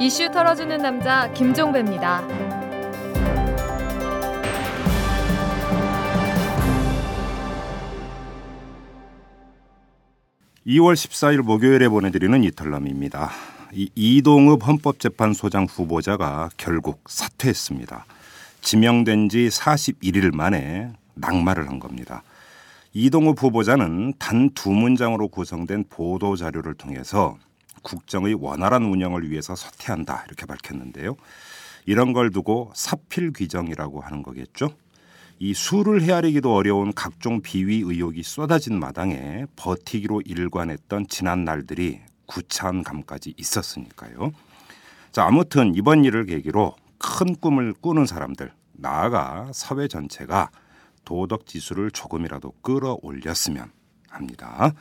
이슈 털어주는 남자 김종배입니다. 2월 14일 목요일에 보내드리는 이탈남입니다. 이 이동읍 헌법재판소장 후보자가 결국 사퇴했습니다. 지명된 지 41일 만에 낙마를 한 겁니다. 이동읍 후보자는 단 두 문장으로 구성된 보도 자료를 통해서 국정의 원활한 운영을 위해서 사퇴한다 이렇게 밝혔는데요. 이런 걸 두고 사필 규정이라고 하는 거겠죠. 이 수를 헤아리기도 어려운 각종 비위 의혹이 쏟아진 마당에 버티기로 일관했던 지난 날들이 구차한 감까지 있었으니까요. 자, 아무튼 이번 일을 계기로 큰 꿈을 꾸는 사람들, 나아가 사회 전체가 도덕 지수를 조금이라도 끌어올렸으면 합니다.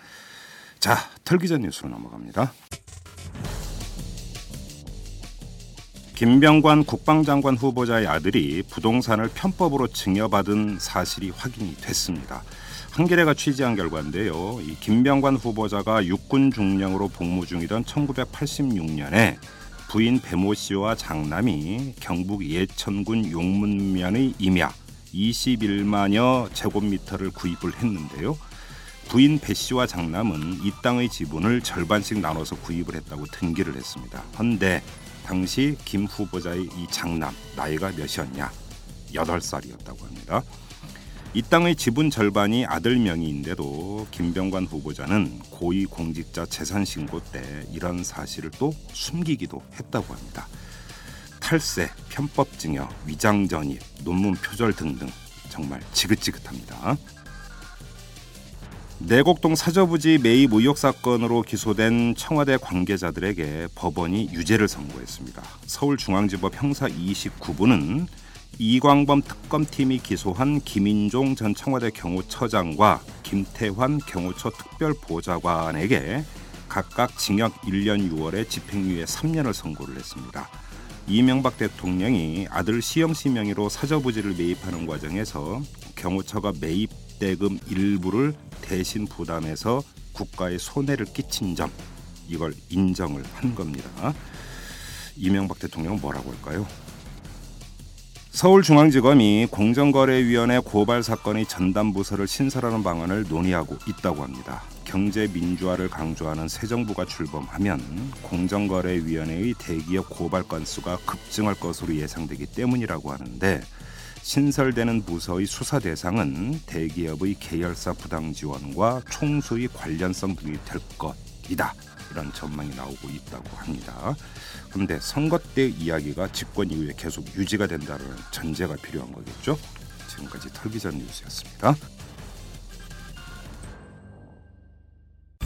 자, 털기전 뉴스로 넘어갑니다. 김병관 국방장관 후보자의 아들이 부동산을 편법으로 증여받은 사실이 확인이 됐습니다. 한겨레가 취재한 결과인데요. 이 김병관 후보자가 육군 중령으로 복무 중이던 1986년에 부인 배모 씨와 장남이 경북 예천군 용문면의 임야 21만여 제곱미터를 구입을 했는데요. 부인 배 씨와 장남은 이 땅의 지분을 절반씩 나눠서 구입을 했다고 등기를 했습니다. 헌데 당시 김 후보자의 이 장남 나이가 몇이었냐? 8살이었다고 합니다. 이 땅의 지분 절반이 아들 명의인데도 김병관 후보자는 고위 공직자 재산 신고 때 이런 사실을 또 숨기기도 했다고 합니다. 탈세, 편법 증여, 위장 전입, 논문 표절 등등 정말 지긋지긋합니다. 내곡동 사저부지 매입 의혹 사건으로 기소된 청와대 관계자들에게 법원이 유죄를 선고했습니다. 서울중앙지법 형사 29부는 이광범 특검팀이 기소한 김인종 전 청와대 경호처장과 김태환 경호처 특별보좌관에게 각각 징역 1년 6월에 집행유예 3년을 선고를 했습니다. 이명박 대통령이 아들 시영씨 명의로 사저부지를 매입하는 과정에서 경호처가 매입 대금 일부를 대신 부담해서 국가에 손해를 끼친 점 이걸 인정을 한 겁니다. 이명박 대통령은 뭐라고 할까요? 서울중앙지검이 공정거래위원회 고발 사건의 전담 부서를 신설하는 방안을 논의하고 있다고 합니다. 경제 민주화를 강조하는 새 정부가 출범하면 공정거래위원회의 대기업 고발 건수가 급증할 것으로 예상되기 때문이라고 하는데 신설되는 부서의 수사 대상은 대기업의 계열사 부당 지원과 총수의 관련성 등이 될 것이다. 이런 전망이 나오고 있다고 합니다. 그런데 선거 때 이야기가 집권 이후에 계속 유지가 된다는 전제가 필요한 거겠죠. 지금까지 털기전 뉴스였습니다.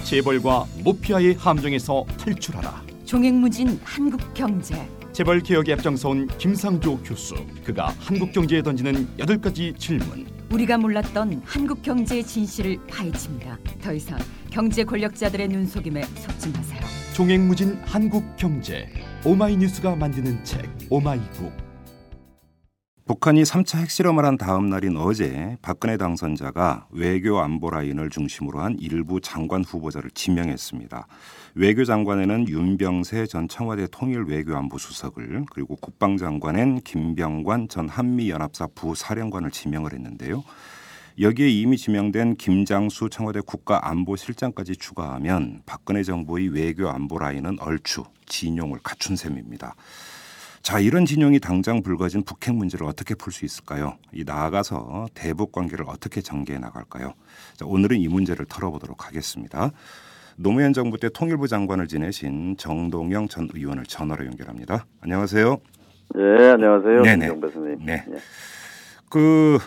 재벌과 모피아의 함정에서 탈출하라. 종횡무진 한국 경제. 재벌 개혁에 앞장서온 김상조 교수. 그가 한국 경제에 던지는 여덟 가지 질문. 우리가 몰랐던 한국 경제의 진실을 파헤칩니다. 더 이상 경제 권력자들의 눈속임에 속지 마세요. 종횡무진 한국 경제. 오마이뉴스가 만드는 책 오마이북. 북한이 3차 핵실험을 한 다음 날인 어제 박근혜 당선자가 외교 안보 라인을 중심으로 한 일부 장관 후보자를 지명했습니다. 외교 장관에는 윤병세 전 청와대 통일 외교안보 수석을 그리고 국방장관엔 김병관 전 한미연합사 부사령관을 지명을 했는데요. 여기에 이미 지명된 김장수 청와대 국가안보실장까지 추가하면 박근혜 정부의 외교 안보 라인은 얼추 진용을 갖춘 셈입니다. 자, 이런 진영이 당장 불거진 북핵 문제를 어떻게 풀 수 있을까요? 이 나아가서 대북 관계를 어떻게 전개해 나갈까요? 자, 오늘은 이 문제를 털어보도록 하겠습니다. 노무현 정부 때 통일부 장관을 지내신 정동영 전 의원을 전화로 연결합니다. 안녕하세요. 네, 안녕하세요. 네네. 김종배 선생님. 네. 그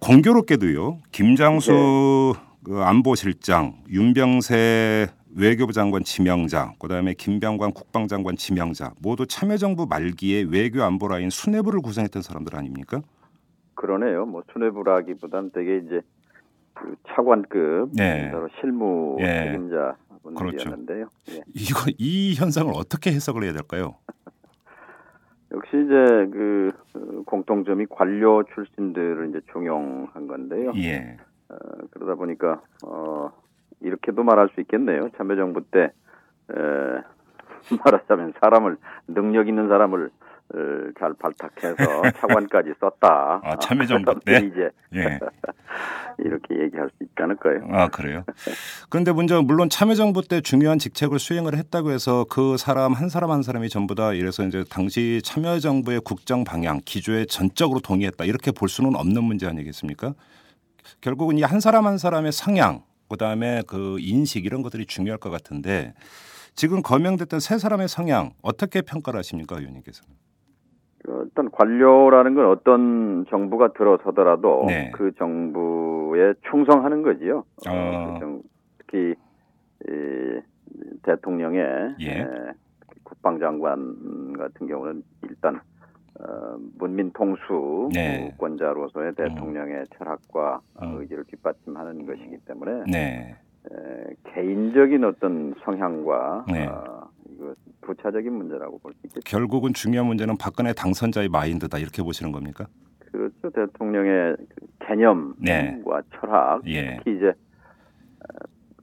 공교롭게도요. 김장수 네. 그 안보실장, 윤병세 외교부 장관 지명자, 그다음에 김병관 국방장관 지명자 모두 참여정부 말기에 외교 안보 라인 수뇌부를 구성했던 사람들 아닙니까? 그러네요. 뭐 수뇌부라기보다는 되게 이제 그 차관급 네. 실무 예. 책임자 그렇죠. 분들이었는데요. 예. 이거 이 현상을 어떻게 해석을 해야 될까요? 역시 이제 그 어, 공통점이 관료 출신들을 이제 중용한 건데요. 예. 어, 그러다 보니까 어, 이렇게도 말할 수 있겠네요. 참여정부 때 에, 말하자면 사람을 능력 있는 사람을 어, 잘 발탁해서 차관까지 썼다. 아, 참여정부 때? 이제 예. 이렇게 얘기할 수 있지 않을까요? 아 그래요. 그런데 문제 물론 참여정부 때 중요한 직책을 수행을 했다고 해서 그 사람 한 사람 한 사람이 전부 다 이래서 이제 당시 참여정부의 국정 방향 기조에 전적으로 동의했다 이렇게 볼 수는 없는 문제 아니겠습니까? 결국은 이 한 사람 한 사람의 성향 그다음에 그 인식 이런 것들이 중요할 것 같은데 지금 거명됐던 세 사람의 성향 어떻게 평가를 하십니까 의원님께서는? 그 어떤 관료라는 건 어떤 정부가 들어서더라도 네. 그 정부에 충성하는 거지요. 어, 어. 그 정- 특히 이 대통령의 예. 에, 국방장관 같은 경우는 일단 어, 문민 통수 네. 권자로서의 대통령의 철학과 음. 의지를 뒷받침하는 것이기 때문에 네. 에, 개인적인 어떤 성향과 네. 어, 이거 부차적인 문제라고 볼 수 있겠죠. 결국은 중요한 문제는 박근혜 당선자의 마인드다 이렇게 보시는 겁니까? 그렇죠. 대통령의 그 개념과 네. 철학, 예. 특히 이제 어,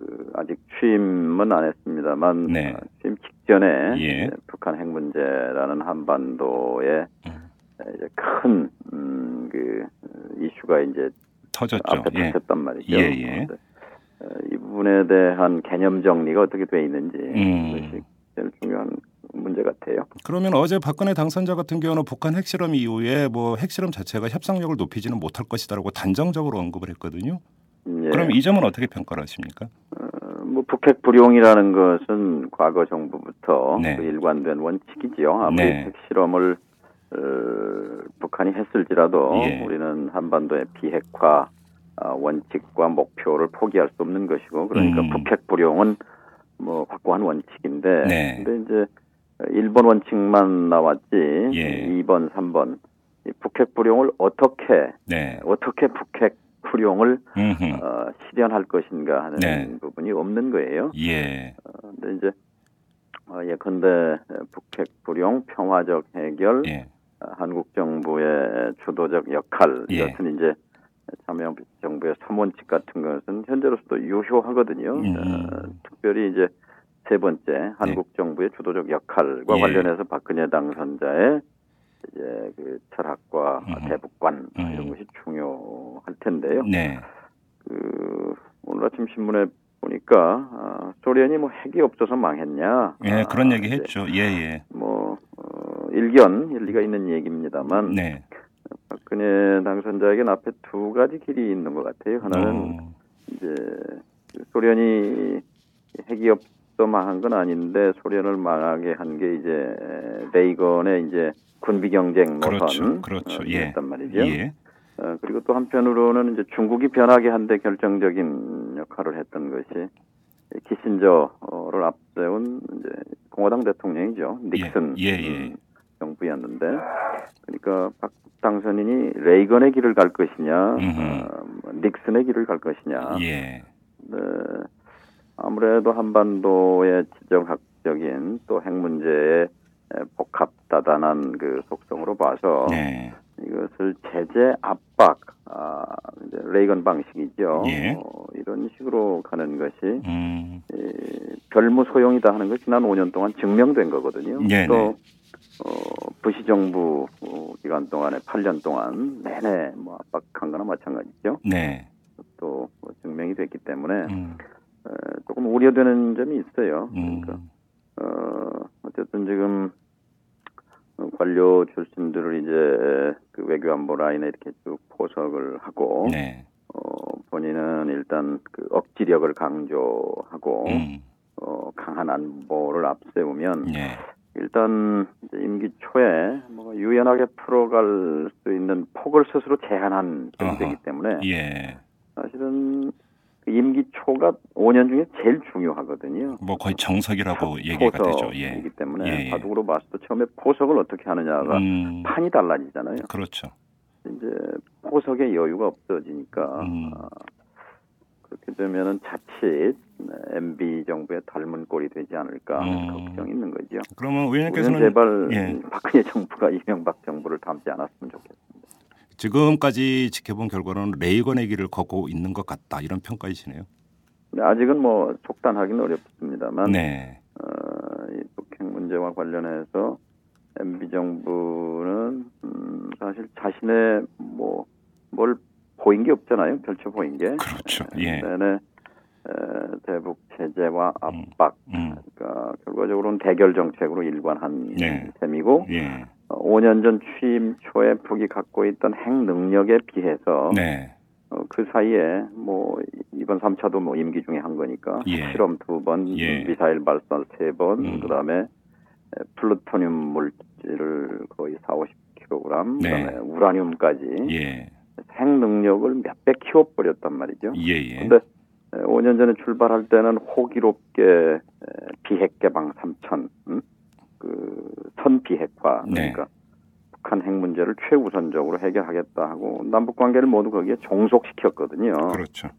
그 아직 취임은 안 했습니다만 네. 어, 취임 직전에 예. 이제 북한 핵 문제라는 한반도의 음. 이제 큰 음, 그 이슈가 이제 터졌죠. 앞에 예. 터졌단 말이죠. 예, 예. 그런데, 어, 이 부분에 대한 개념 정리가 어떻게 돼 있는지 음. 제일 중요한 문제 같아요. 그러면 어제 박근혜 당선자 같은 경우는 북한 핵실험 이후에 뭐 핵실험 자체가 협상력을 높이지는 못할 것이다라고 단정적으로 언급을 했거든요. 예. 그럼 이 점은 어떻게 평가를 하십니까? 어, 뭐 북핵 불용이라는 것은 과거 정부부터 네. 그 일관된 원칙이지요. 아무리 네. 핵 실험을 어, 북한이 했을지라도 예. 우리는 한반도의 비핵화 아, 원칙과 목표를 포기할 수 없는 것이고 그러니까 음. 북핵 불용은 뭐 확고한 원칙인데 네. 근데 이제 1번 원칙만 나왔지 예. 2번, 3번 이 북핵 불용을 어떻게 네. 어떻게 북핵 불용을 음흠. 어, 실현할 것인가 하는 네. 부분이 없는 거예요. 예. 어, 근데 이제 어, 예컨대 북핵 불용 평화적 해결, 예. 어, 한국 정부의 주도적 역할 예. 이것은 이제 참여 정부의 3원칙 같은 것은 현재로서도 유효하거든요. 음. 어, 특별히 이제 세 번째 한국 정부의 주도적 역할과 예. 관련해서 박근혜 당선자의 이제 그 철학과 음. 대북관 음. 이런 것이 중요할 텐데요. 네. 그 오늘 아침 신문에 보니까 아, 소련이 뭐 핵이 없어서 망했냐? 예, 그런 아, 얘기 했죠. 예, 예. 뭐 어, 일견 일리가 있는 얘기입니다만 네. 박근혜 당선자에게는 앞에 두 가지 길이 있는 것 같아요. 하나는 어, 이제 소련이 핵이 없 어 망한 건 아닌데 소련을 망하게 한 게 이제 레이건의 이제 군비 경쟁 노선 그렇죠. 그렇죠. 어, 예. 였단 말이죠. 예. 어, 그리고 또 한편으로는 이제 중국이 변하게 한데 결정적인 역할을 했던 것이 키신저를 앞세운 이제 공화당 대통령이죠. 닉슨 예, 예. 음, 정부였는데 그러니까 박 당선인이 레이건의 길을 갈 것이냐. 어, 뭐 닉슨의 길을 갈 것이냐. 예. 네, 아무래도 한반도의 지정학적인 또 핵 문제의 복합다단한 그 속성으로 봐서 네. 이것을 제재 압박, 아, 이제 레이건 방식이죠. 예. 어, 이런 식으로 가는 것이 음. 이, 별무 소용이다 하는 것이 지난 5년 동안 증명된 거거든요. 네네. 또 어, 부시 정부 어, 기간 동안에 8년 동안 내내 뭐 압박한 거나 마찬가지죠. 네. 또 뭐 증명이 됐기 때문에 음. 에, 조금 우려되는 점이 있어요. 음. 그러니까 어, 어쨌든 지금 어, 관료 출신들을 이제 그 외교 안보 라인에 이렇게 쭉 포석을 하고 네. 어, 본인은 일단 그 억지력을 강조하고 음. 어, 강한 안보를 앞세우면 예. 일단 임기 초에 뭐 유연하게 풀어갈 수 있는 폭을 스스로 제한한 어허. 때문에 예. 사실은 그 임기 초가 5년 중에 제일 중요하거든요. 뭐 거의 정석이라고 얘기가 되죠. 예. 때문에 예, 예. 바둑으로 봤을 때 처음에 포석을 어떻게 하느냐가 음. 판이 달라지잖아요. 그렇죠. 이제 포석의 여유가 없어지니까 음. 아, 그렇게 되면은 자칫 MB 정부의 닮은 꼴이 되지 않을까 하는 음. 걱정이 있는 거죠. 그러면 의원님께서는 제발 예. 박근혜 정부가 이명박 정부를 닮지 않았으면 좋겠습니다. 지금까지 지켜본 결과는 레이건의 길을 걷고 있는 것 같다 이런 평가이시네요. 근데 아직은 뭐 속단하기는 어렵습니다만 네. 어, 이 북핵 문제와 관련해서 MB 정부는 음, 사실 자신의 뭐 뭘 보인 게 없잖아요. 펼쳐 보인 게. 그렇죠. 예. 내내 에, 대북 제재와 압박, 음. 그러니까 결과적으로는 대결 정책으로 일관한 네. 셈이고 예. 어, 5년 전 취임 초에 북이 갖고 있던 핵 능력에 비해서 네. 어, 그 사이에 뭐 이번 3차도 뭐 임기 중에 한 거니까 예. 실험 두 번, 예. 미사일 발사 세 번, 음. 그다음에 에, 플루토늄 물질을 거의 4, 50kg, 네. 그다음에 우라늄까지 예. 핵 능력을 몇배 키워 버렸단 말이죠. 예. 예. 근데 5년 전에 출발할 때는 호기롭게 에, 비핵 개방 3천, 음? 그선 비핵화 네. 그러니까 북한 핵 문제를 최우선적으로 해결하겠다 하고 남북 관계를 모두 거기에 종속시켰거든요. 그렇죠.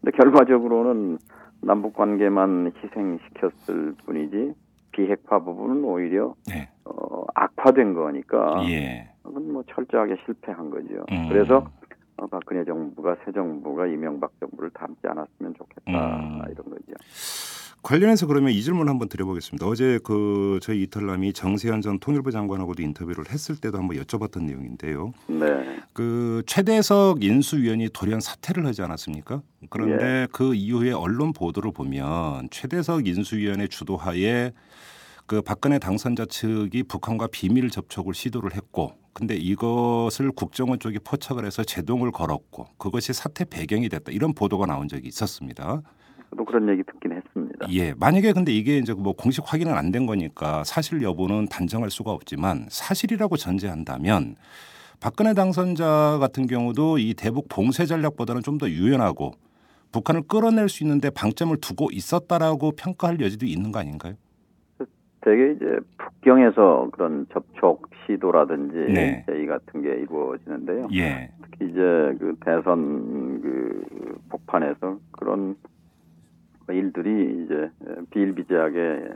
근데 결과적으로는 남북 관계만 희생시켰을 뿐이지 비핵화 부분은 오히려 네. 어, 악화된 거니까 예. 그건 뭐 철저하게 실패한 거죠. 음. 그래서 어, 박근혜 정부가 새 정부가 이명박 정부를 닮지 않았으면 좋겠다 음. 이런 거죠. 관련해서 그러면 이 질문 한번 드려보겠습니다. 어제 그 저희 이탈남이 정세현 전 통일부 장관하고도 인터뷰를 했을 때도 한번 여쭤봤던 내용인데요. 네, 그 최대석 인수위원이 돌연 사퇴를 하지 않았습니까? 그런데 그 이후에 언론 보도를 보면 최대석 인수위원의 주도하에 그 박근혜 당선자 측이 북한과 비밀 접촉을 시도를 했고 근데 이것을 국정원 쪽이 포착을 해서 제동을 걸었고 그것이 사태 배경이 됐다 이런 보도가 나온 적이 있었습니다. 저도 그런 얘기 듣긴 했습니다. 예, 만약에 근데 이게 이제 뭐 공식 확인은 안 된 거니까 사실 여부는 단정할 수가 없지만 사실이라고 전제한다면 박근혜 당선자 같은 경우도 이 대북 봉쇄 전략보다는 좀 더 유연하고 북한을 끌어낼 수 있는데 방점을 두고 있었다라고 평가할 여지도 있는 거 아닌가요? 되게 이제 북경에서 그런 접촉 시도라든지 네. 제의 같은 게 이루어지는데요. 예, 특히 이제 그 대선 그 복판에서 그런 일들이 이제 비일비재하게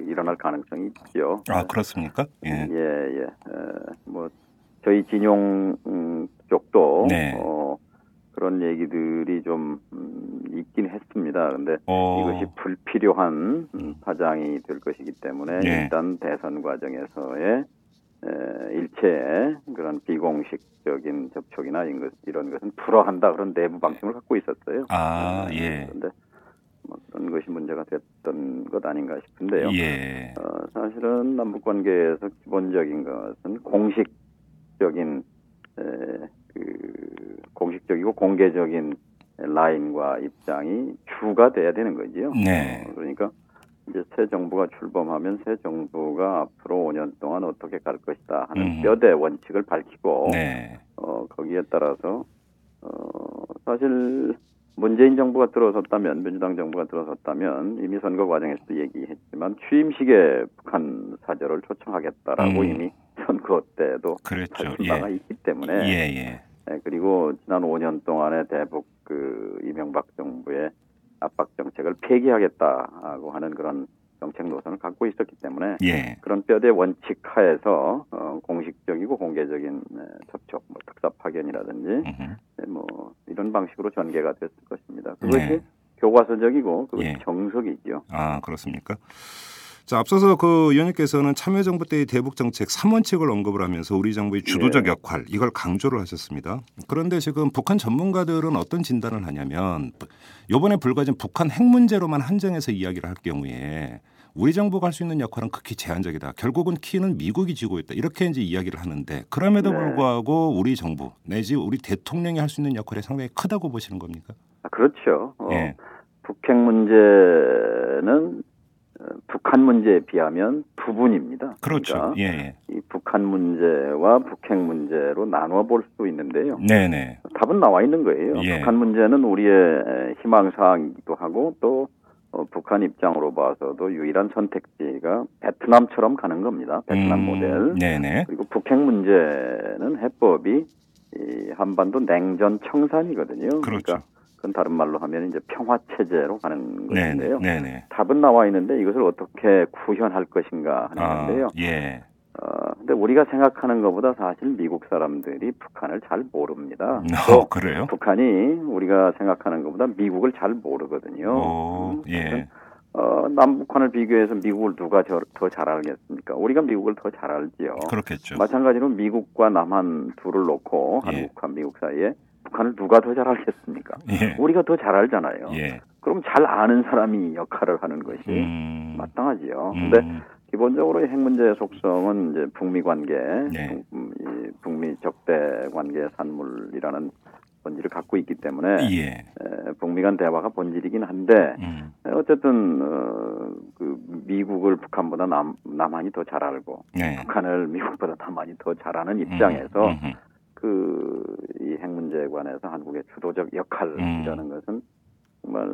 일어날 가능성이 있죠. 아 그렇습니까? 예, 예, 예. 에, 뭐 저희 진용 음, 쪽도 네. 어, 그런 얘기들이 좀 음, 있긴 했습니다. 근데 어, 이것이 불필요한 음, 파장이 될 것이기 때문에 예. 일단 대선 과정에서의 에, 일체의 그런 비공식적인 접촉이나 이런, 것, 것은 불허한다 그런 내부 방침을 갖고 있었어요. 아, 어, 예. 그런데 뭐 그런 것이 문제가 됐던 것 아닌가 싶은데요. 예, 어, 사실은 남북 관계에서 기본적인 것은 공식적인 에, 그 공식적이고 공개적인 라인과 입장이 주가 돼야 되는 거지요. 네. 어, 그러니까 이제 새 정부가 출범하면 새 정부가 앞으로 5년 동안 어떻게 갈 것이다 하는 음. 뼈대 원칙을 밝히고 네, 어, 거기에 따라서 어, 사실 문재인 정부가 들어섰다면 민주당 정부가 들어섰다면 이미 선거 과정에서도 얘기했지만 취임식에 북한 사절을 초청하겠다라고 음. 이미 선거 때도 그랬죠. 바가 예, 있기 때문에 예, 예, 예, 그리고 지난 5년 동안의 대북 그 이명박 정부의 압박 정책을 폐기하겠다고 하는 그런 정책 노선을 갖고 있었기 때문에 예, 그런 뼈대 원칙 하에서 어, 공식적이고 공개적인 에, 접촉, 뭐 특사 파견이라든지 음흠. 네, 뭐 이런 방식으로 전개가 됐을 것입니다. 그것이 네. 교과서적이고 그것이 예. 정석이죠. 아 그렇습니까? 자 앞서서 그 의원님께서는 참여정부 때의 대북 정책 3원칙을 언급을 하면서 우리 정부의 주도적 예. 역할 이걸 강조를 하셨습니다. 그런데 지금 북한 전문가들은 어떤 진단을 하냐면 요번에 불거진 북한 핵 문제로만 한정해서 이야기를 할 경우에 우리 정부가 할 수 있는 역할은 극히 제한적이다. 결국은 키는 미국이 쥐고 있다. 이렇게 이제 이야기를 하는데 그럼에도 네. 불구하고 우리 정부 내지 우리 대통령이 할 수 있는 역할이 상당히 크다고 보시는 겁니까? 아, 그렇죠. 어, 예. 북핵 문제는 어, 북한 문제에 비하면 부분입니다. 그렇죠. 그러니까 예, 예. 이 북한 문제와 북핵 문제로 나누어 볼수 있는데요. 네, 네. 답은 나와 있는 거예요. 예. 북한 문제는 우리의 희망 사항이기도 하고 또 어, 북한 입장으로 봐서도 유일한 선택지가 베트남처럼 가는 겁니다. 베트남 음, 모델. 네, 네. 그리고 북핵 문제는 해법이 이 한반도 냉전 청산이거든요. 그렇죠. 그러니까 그건 다른 말로 하면 이제 평화 체제로 가는 네, 것인데요. 네, 네. 답은 나와 있는데 이것을 어떻게 구현할 것인가 하는 아, 건데요. 예. 어, 근데 우리가 생각하는 것보다 사실 미국 사람들이 북한을 잘 모릅니다. 어, 그래요? 북한이 우리가 생각하는 것보다 미국을 잘 모르거든요. 오, 음, 예. 어, 남북한을 비교해서 미국을 누가 저- 더잘 알겠습니까? 우리가 미국을 더 잘 알지요. 그렇겠죠. 마찬가지로 미국과 남한 둘을 놓고 예. 한국과 미국 사이에 북한을 누가 더 잘 알겠습니까? 예. 우리가 더 잘 알잖아요. 예. 그럼 잘 아는 사람이 역할을 하는 것이 음. 마땅하지요. 음. 근데 기본적으로 핵 문제의 속성은 이제 북미 관계, 네. 북, 이 북미 적대 관계의 산물이라는 본질을 갖고 있기 때문에 예. 에, 북미 간 대화가 본질이긴 한데 음. 에, 어쨌든 어, 그 미국을 북한보다 남, 남한이 더 잘 알고 네. 북한을 미국보다 남한이 더 잘하는 입장에서 음, 음, 그 이 핵 문제에 관해서 한국의 주도적 역할이라는 음. 것은 정말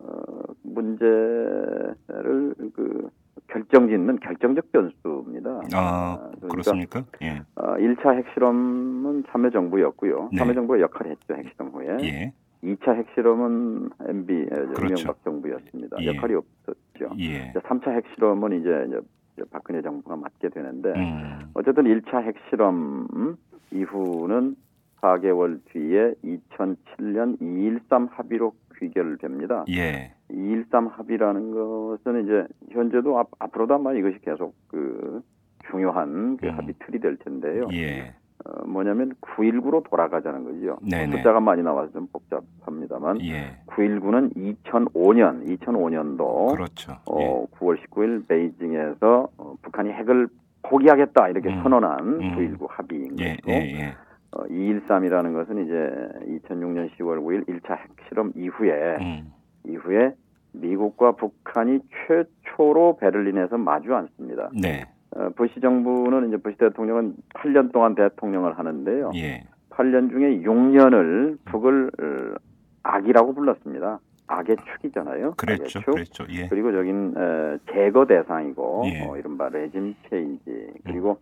어, 문제를 그 결정짓는 결정적 변수입니다. 아, 그러니까 그렇습니까? 예. 어, 1차 핵실험은 참여정부였고요. 네. 참여정부가 역할을 했죠, 핵실험 후에. 예. 2차 핵실험은 MB, 그렇죠. 이명박 정부였습니다. 예. 역할이 없었죠. 예. 3차 핵실험은 이제, 이제 박근혜 정부가 맡게 되는데 음. 어쨌든 1차 핵실험 이후는 4개월 뒤에 2007년 2.13 합의로 귀결됩니다. 예. 2.13 합의라는 것은 이제 현재도 앞, 앞으로도 아마 이것이 계속 그 중요한 그 음. 합의 틀이 될 텐데요. 예. 어, 뭐냐면 9.19로 돌아가자는 거죠. 네네. 숫자가 많이 나와서 좀 복잡합니다만 예. 9.19는 2005년, 2005년도 그렇죠. 예. 어, 9월 19일 베이징에서 어, 북한이 핵을 포기하겠다 이렇게 음. 선언한 음. 9.19 합의인 예. 것이고 예. 예. 어, 2.13이라는 것은 이제 2006년 10월 9일 1차 핵실험 이후에 음. 이후에 미국과 북한이 최초로 베를린에서 마주 앉습니다. 네. 어, 부시 정부는 이제 부시 대통령은 8년 동안 대통령을 하는데요. 예. 8년 중에 6년을 북을 어, 악이라고 불렀습니다. 악의 축이잖아요. 그랬죠. 악의 축. 그랬죠. 예. 그리고 저긴 에, 제거 대상이고 예. 어, 이른바 regime change 그리고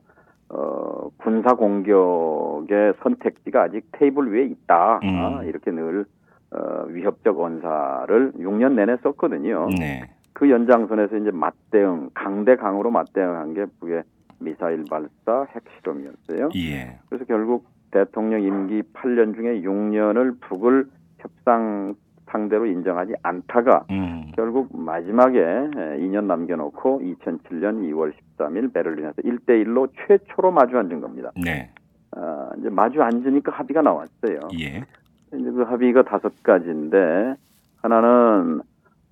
어, 군사 공격의 선택지가 아직 테이블 위에 있다 음. 아, 이렇게 늘 어, 위협적 언사를 6년 내내 썼거든요. 네. 그 연장선에서 이제 맞대응 강대 강으로 맞대응한 게 북의 미사일 발사 핵실험이었어요. 예. 그래서 결국 대통령 임기 8년 중에 6년을 북을 협상 상대로 인정하지 않다가 음. 결국 마지막에 2년 남겨놓고 2007년 2월 13일 베를린에서 1대1로 최초로 마주 앉은 겁니다. 네. 아, 이제 마주 앉으니까 합의가 나왔어요. 예. 이제 그 합의가 다섯 가지인데 하나는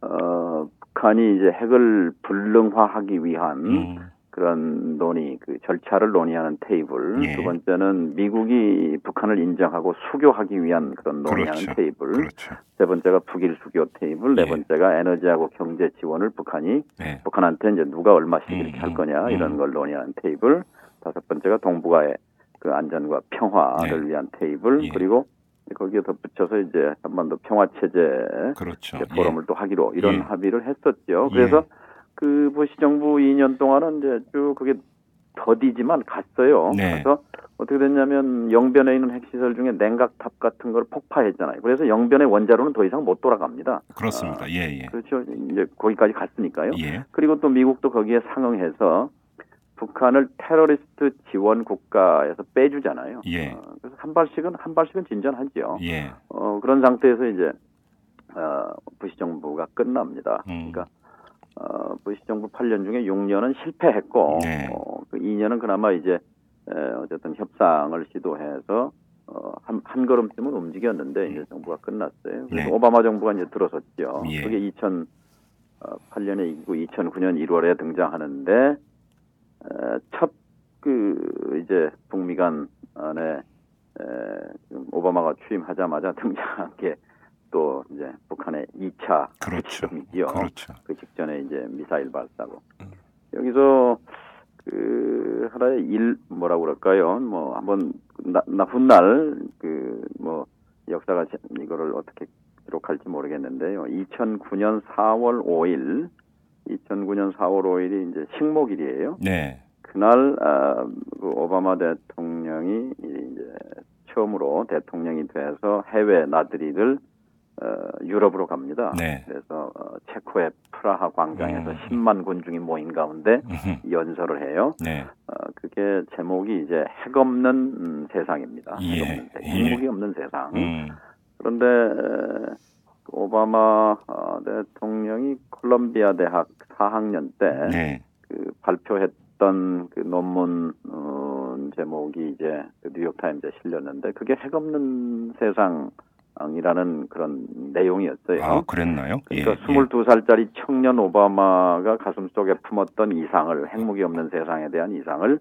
어, 북한이 이제 핵을 불능화하기 위한 음. 그런 논의, 그 절차를 논의하는 테이블. 예. 두 번째는 미국이 북한을 인정하고 수교하기 위한 그런 논의하는 그렇죠. 테이블. 그렇죠. 세 번째가 북일 수교 테이블. 네 예. 번째가 에너지하고 경제 지원을 북한이 네. 북한한테 이제 누가 얼마씩 음, 이렇게 할 음, 거냐 음. 이런 걸 논의하는 테이블. 다섯 번째가 동북아의 그 안전과 평화를 네. 위한 테이블. 예. 그리고 거기에 덧붙여서 이제 한반도 평화 체제 그렇죠. 포럼을 또 하기로 이런 예. 합의를 했었죠. 예. 그래서 그 부시 정부 2년 동안은 이제 쭉 그게 더디지만 갔어요. 네. 그래서 어떻게 됐냐면 영변에 있는 핵시설 중에 냉각탑 같은 걸 폭파했잖아요. 그래서 영변의 원자로는 더 이상 못 돌아갑니다. 예. 그렇습니다. 예, 예. 그렇죠. 이제 거기까지 갔으니까요. 예. 그리고 또 미국도 거기에 상응해서 북한을 테러리스트 지원 국가에서 빼주잖아요. 예. 어, 그래서 한 발씩은 한 발씩은 진전하죠. 예. 어, 그런 상태에서 이제 어, 부시 정부가 끝납니다. 음. 그러니까 어, 부시 정부 8년 중에 6년은 실패했고 네. 어, 그 2년은 그나마 이제 에, 어쨌든 협상을 시도해서 어, 한, 한 걸음쯤은 움직였는데 이제 정부가 끝났어요. 그래서 네. 오바마 정부가 이제 들어섰죠. 예. 그게 2008년에 있고 2009년 1월에 등장하는데 첫 그 이제 북미 간에 에, 지금 오바마가 취임하자마자 등장한 게 또 이제 북한의 2차 그렇죠. 핵실험이지요. 그렇죠. 그 직전에 이제 미사일 발사고 여기서 그 하나의 일 뭐라고 그럴까요? 뭐 한번 나, 나쁜 날 그 뭐 역사가 제- 이거를 어떻게 기록할지 모르겠는데요. 2009년 4월 5일 2009년 4월 5일이 이제 식목일이에요. 네. 그날 아, 그 오바마 대통령이 이제 처음으로 대통령이 돼서 해외 나들이를 어, 유럽으로 갑니다. 네. 그래서 어, 체코의 프라하 광장에서 음. 10만 군중이 모인 가운데 음흠. 연설을 해요. 네. 어, 그게 제목이 이제 핵 없는 음, 세상입니다. 예, 핵 없는 세- 예. 핵무기 없는 세상. 음. 그런데 에, 오바마 어, 대통령이 콜롬비아 대학 4학년 때 네. 그 발표했던 그 논문 어, 제목이 이제 그 뉴욕 타임즈에 실렸는데 그게 핵 없는 세상 이라는 그런 내용이었어요. 아, 그랬나요? 그러니까 예, 22살짜리 청년 오바마가 가슴 속에 품었던 이상을 핵무기 없는 세상에 대한 이상을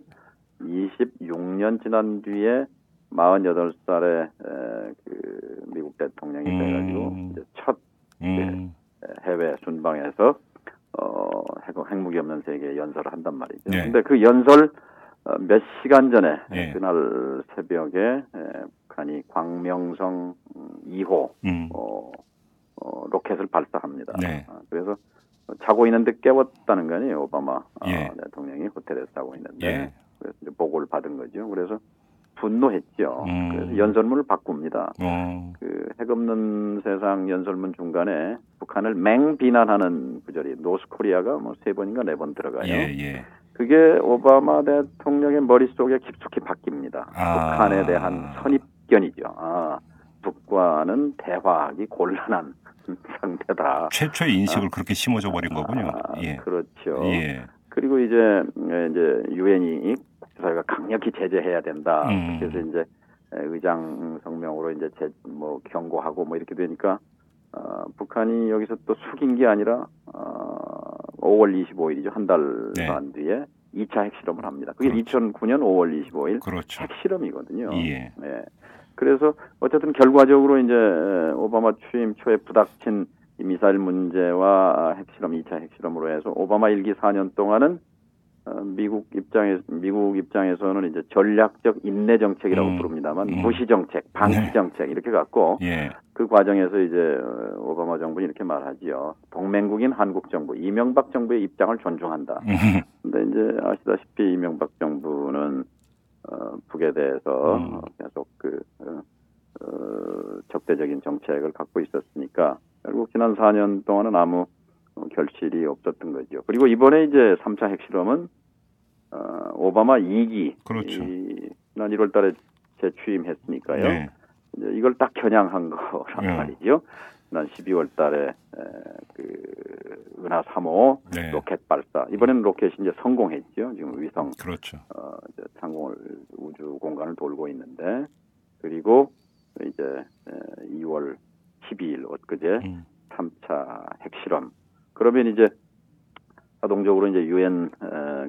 26년 지난 뒤에 48살에 에, 그 미국 대통령이 음. 돼가지고 이제 첫 예. 음, 해외 순방에서 어 핵, 핵무기 없는 세계 연설을 한단 말이죠. 네. 근데 그 연설 어, 몇 시간 전에 네. 그날 새벽에 에, 북한이 광명성 2호 음, 어, 어, 로켓을 발사합니다. 네. 아, 그래서 자고 있는데 깨웠다는 거 아니에요, 오바마 예. 아, 대통령이 호텔에서 자고 있는데 예. 그래서 이제 보고를 받은 거죠. 그래서 분노했죠. 음. 그래서 연설문을 바꿉니다. 어, 그핵 없는 세상 연설문 중간에 북한을 맹 비난하는 구절이 노스코리아가 뭐 세 번인가 네 번 들어가요. 예, 예. 그게 오바마 대통령의 머릿속에 깊숙이 박힙니다. 아. 북한에 대한 선입견이죠. 아, 북과는 대화하기 곤란한 상태다. 최초의 인식을 그렇게 심어줘 버린 거군요. 아, 예. 그렇죠. 예. 그리고 이제 이제 유엔이 국제사회가 강력히 제재해야 된다. 음. 그래서 이제 의장 성명으로 이제 제, 뭐 경고하고 뭐 이렇게 되니까 어, 북한이 여기서 또 숙인 게 아니라 어, 5월 25일이죠 한달 네. 반 뒤에 2차 핵실험을 합니다. 그게 그렇죠. 2009년 5월 25일 그렇죠. 핵실험이거든요. 예. 네. 그래서 어쨌든 결과적으로 이제 오바마 취임 초에 부닥친 이 미사일 문제와 핵실험 2차 핵실험으로 해서 오바마 일기 4년 동안은 어, 미국 입장에 미국 입장에서는 이제 전략적 인내 정책이라고 음. 부릅니다만 음. 무시 정책, 방치 네. 정책 이렇게 갖고 예. 그 과정에서 이제 어, 오바마 정부는 이렇게 말하지요. 동맹국인 한국 정부, 이명박 정부의 입장을 존중한다. 음, 근데 이제 아시다시피 이명박 정부는 어, 북에 대해서 음. 어, 계속 그 어, 어, 적대적인 정책을 갖고 있었으니까 결국 지난 4년 동안은 아무 어, 결실이 없었던 거죠. 그리고 이번에 이제 3차 핵실험은 어, 오바마 2기 그렇죠. 이, 지난 1월 달에 재취임했으니까요. 네. 이제 이걸 딱 겨냥한 거란 네. 말이죠. 지난 12월 달에 에, 그 은하 3호 네. 로켓 발사. 이번에는 로켓이 이제 성공했죠. 지금 위성 그렇죠. 어, 이제 상공을 우주 공간을 돌고 있는데 그리고 이제 에, 2월 12일 엊그제 음. 3차 핵실험. 그러면 이제 자동적으로 이제 유엔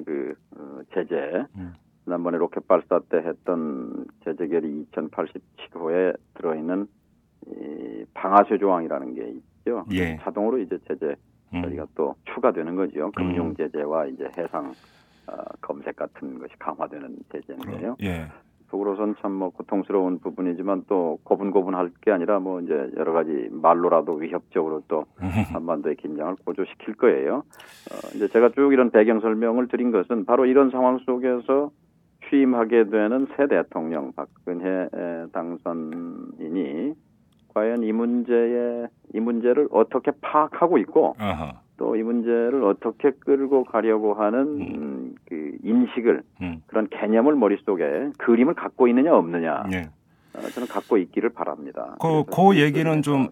그 어, 제재 음. 지난번에 로켓 발사 때 했던 제재결의 2087호에 들어있는 이 방아쇠 조항이라는 게 있죠. 예. 자동으로 이제 제재 음. 저희가 또 추가되는 거죠. 금융 제재와 이제 해상 어, 검색 같은 것이 강화되는 제재인데요. 예. 속으로선 참 뭐 고통스러운 부분이지만 또 고분고분할 게 아니라 뭐 이제 여러 가지 말로라도 위협적으로 또 한반도의 긴장을 고조시킬 거예요. 어, 이제 제가 쭉 이런 배경 설명을 드린 것은 바로 이런 상황 속에서 취임하게 되는 새 대통령 박근혜 에, 당선인이 과연 이 문제에 이 문제를 어떻게 파악하고 있고. 또 이 문제를 어떻게 끌고 가려고 하는 음, 그 인식을 음. 그런 개념을 머릿속에 그림을 갖고 있느냐 없느냐 예. 어, 저는 갖고 있기를 바랍니다. 그- 그 얘기는 좀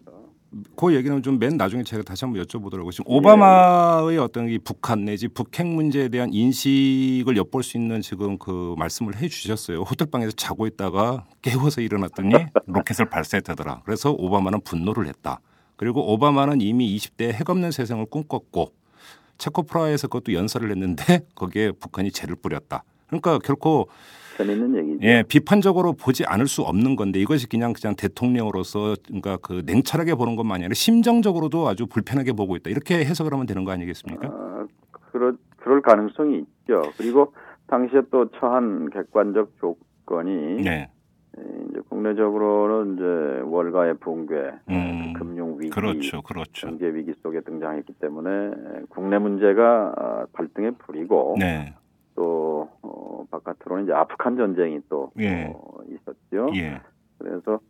그 얘기는 좀 맨 나중에 제가 다시 한번 여쭤보도록 지금 예. 오바마의 어떤 이 북한 내지 북핵 문제에 대한 인식을 엿볼 수 있는 지금 그 말씀을 해 주셨어요. 호텔방에서 자고 있다가 깨워서 일어났더니 로켓을 발사했다더라. 그래서 오바마는 분노를 했다. 그리고 오바마는 이미 20대에 핵 없는 세상을 꿈꿨고 체코프라하에서 그것도 연설을 했는데 거기에 북한이 죄를 뿌렸다. 그러니까 결코 재밌는 얘기죠. 예, 비판적으로 보지 않을 수 없는 건데 이것이 그냥 그냥 대통령으로서 그러니까 그 냉철하게 보는 것만이 아니라 심정적으로도 아주 불편하게 보고 있다. 이렇게 해석을 하면 되는 거 아니겠습니까? 어, 그럴, 그럴 가능성이 있죠. 그리고 당시에 또 처한 객관적 조건이 네. 이제 국내적으로는 이제 월가의 붕괴, 음, 금융 위기, 그렇죠. 그렇죠. 경제 위기 속에 등장했기 때문에 국내 문제가 어, 발등에 불이고 네. 또 어, 바깥으로는 이제 아프간 전쟁이 또 예. 어, 있었죠. 예. 그래서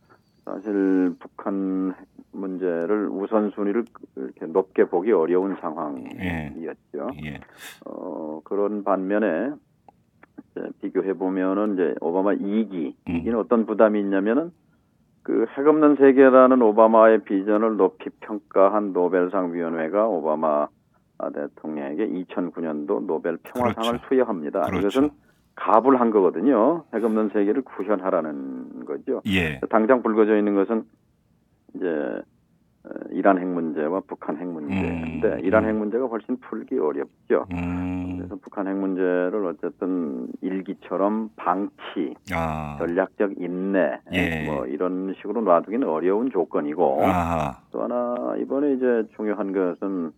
사실 북한 핵 문제를 우선순위를 이렇게 높게 보기 어려운 상황이었죠. 예. 어, 그런 반면에 비교해 보면은 이제 오바마 2기 음. 이기는 어떤 부담이 있냐면은 그 핵 없는 세계라는 오바마의 비전을 높이 평가한 노벨상 위원회가 오바마 대통령에게 2009년도 노벨 평화상을 그렇죠. 수여합니다. 그렇죠. 이것은 갑을 한 거거든요. 핵 없는 세계를 구현하라는 거죠. 예. 당장 불거져 있는 것은 이제 어, 이란 핵 문제와 북한 핵 문제인데 음, 이란 음. 핵 문제가 훨씬 풀기 어렵죠. 음. 그래서 북한 핵 문제를 어쨌든 일기처럼 방치, 아. 전략적 인내, 예. 뭐 이런 식으로 놔두기는 어려운 조건이고 아하. 또 하나 이번에 이제 중요한 것은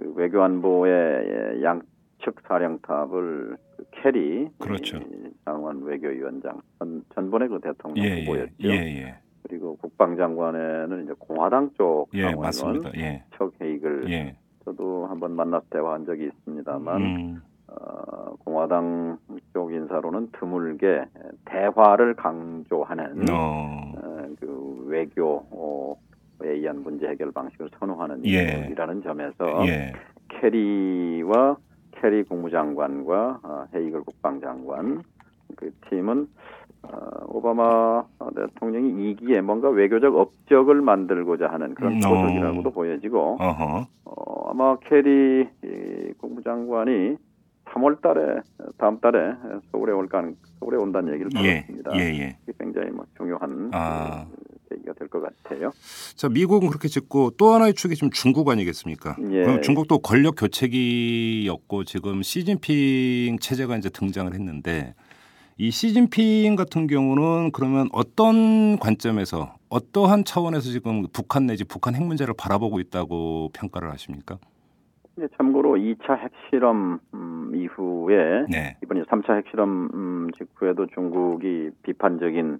그 외교안보의 양측 사령탑을 그 케리 그렇죠. 이 장관 외교위원장 전, 전번에 그 대통령 예, 예. 후보였죠. 예, 예. 그리고 국방장관에는 이제 공화당 쪽 예, 맞습니다. 예. 척 헤이글 예. 저도 한번 만나서 대화한 적이 있습니다만 음. 어, 공화당 쪽 인사로는 드물게 대화를 강조하는 어. 어, 그 외교 에 의한 문제 해결 방식을 선호하는 예. 이라는 점에서 예. 케리와 케리 국무장관과 어, 헤이글 국방장관 그 팀은 어, 오바마 대통령이 2기에 뭔가 외교적 업적을 만들고자 하는 그런 음, 포석이라고도 어. 보여지고 어허. 어, 아마 케리 이 국무장관이 3월 달에 다음 달에 서울에 올 간, 서울에 온다는 얘기를 예. 들었습니다. 예, 예. 이게 굉장히 뭐 중요한 아. 그 계기가 될 것 같아요. 자, 미국은 그렇게 짓고 또 하나의 축이 지금 중국 아니겠습니까? 예. 그럼 중국도 권력 교체기였고 지금 시진핑 체제가 이제 등장을 했는데 이 시진핑 같은 경우는 그러면 어떤 관점에서 어떠한 차원에서 지금 북한 내지 북한 핵 문제를 바라보고 있다고 평가를 하십니까? 이제 참고로 2차 핵실험 음, 이후에 네. 이번에 3차 핵실험 음, 직후에도 중국이 비판적인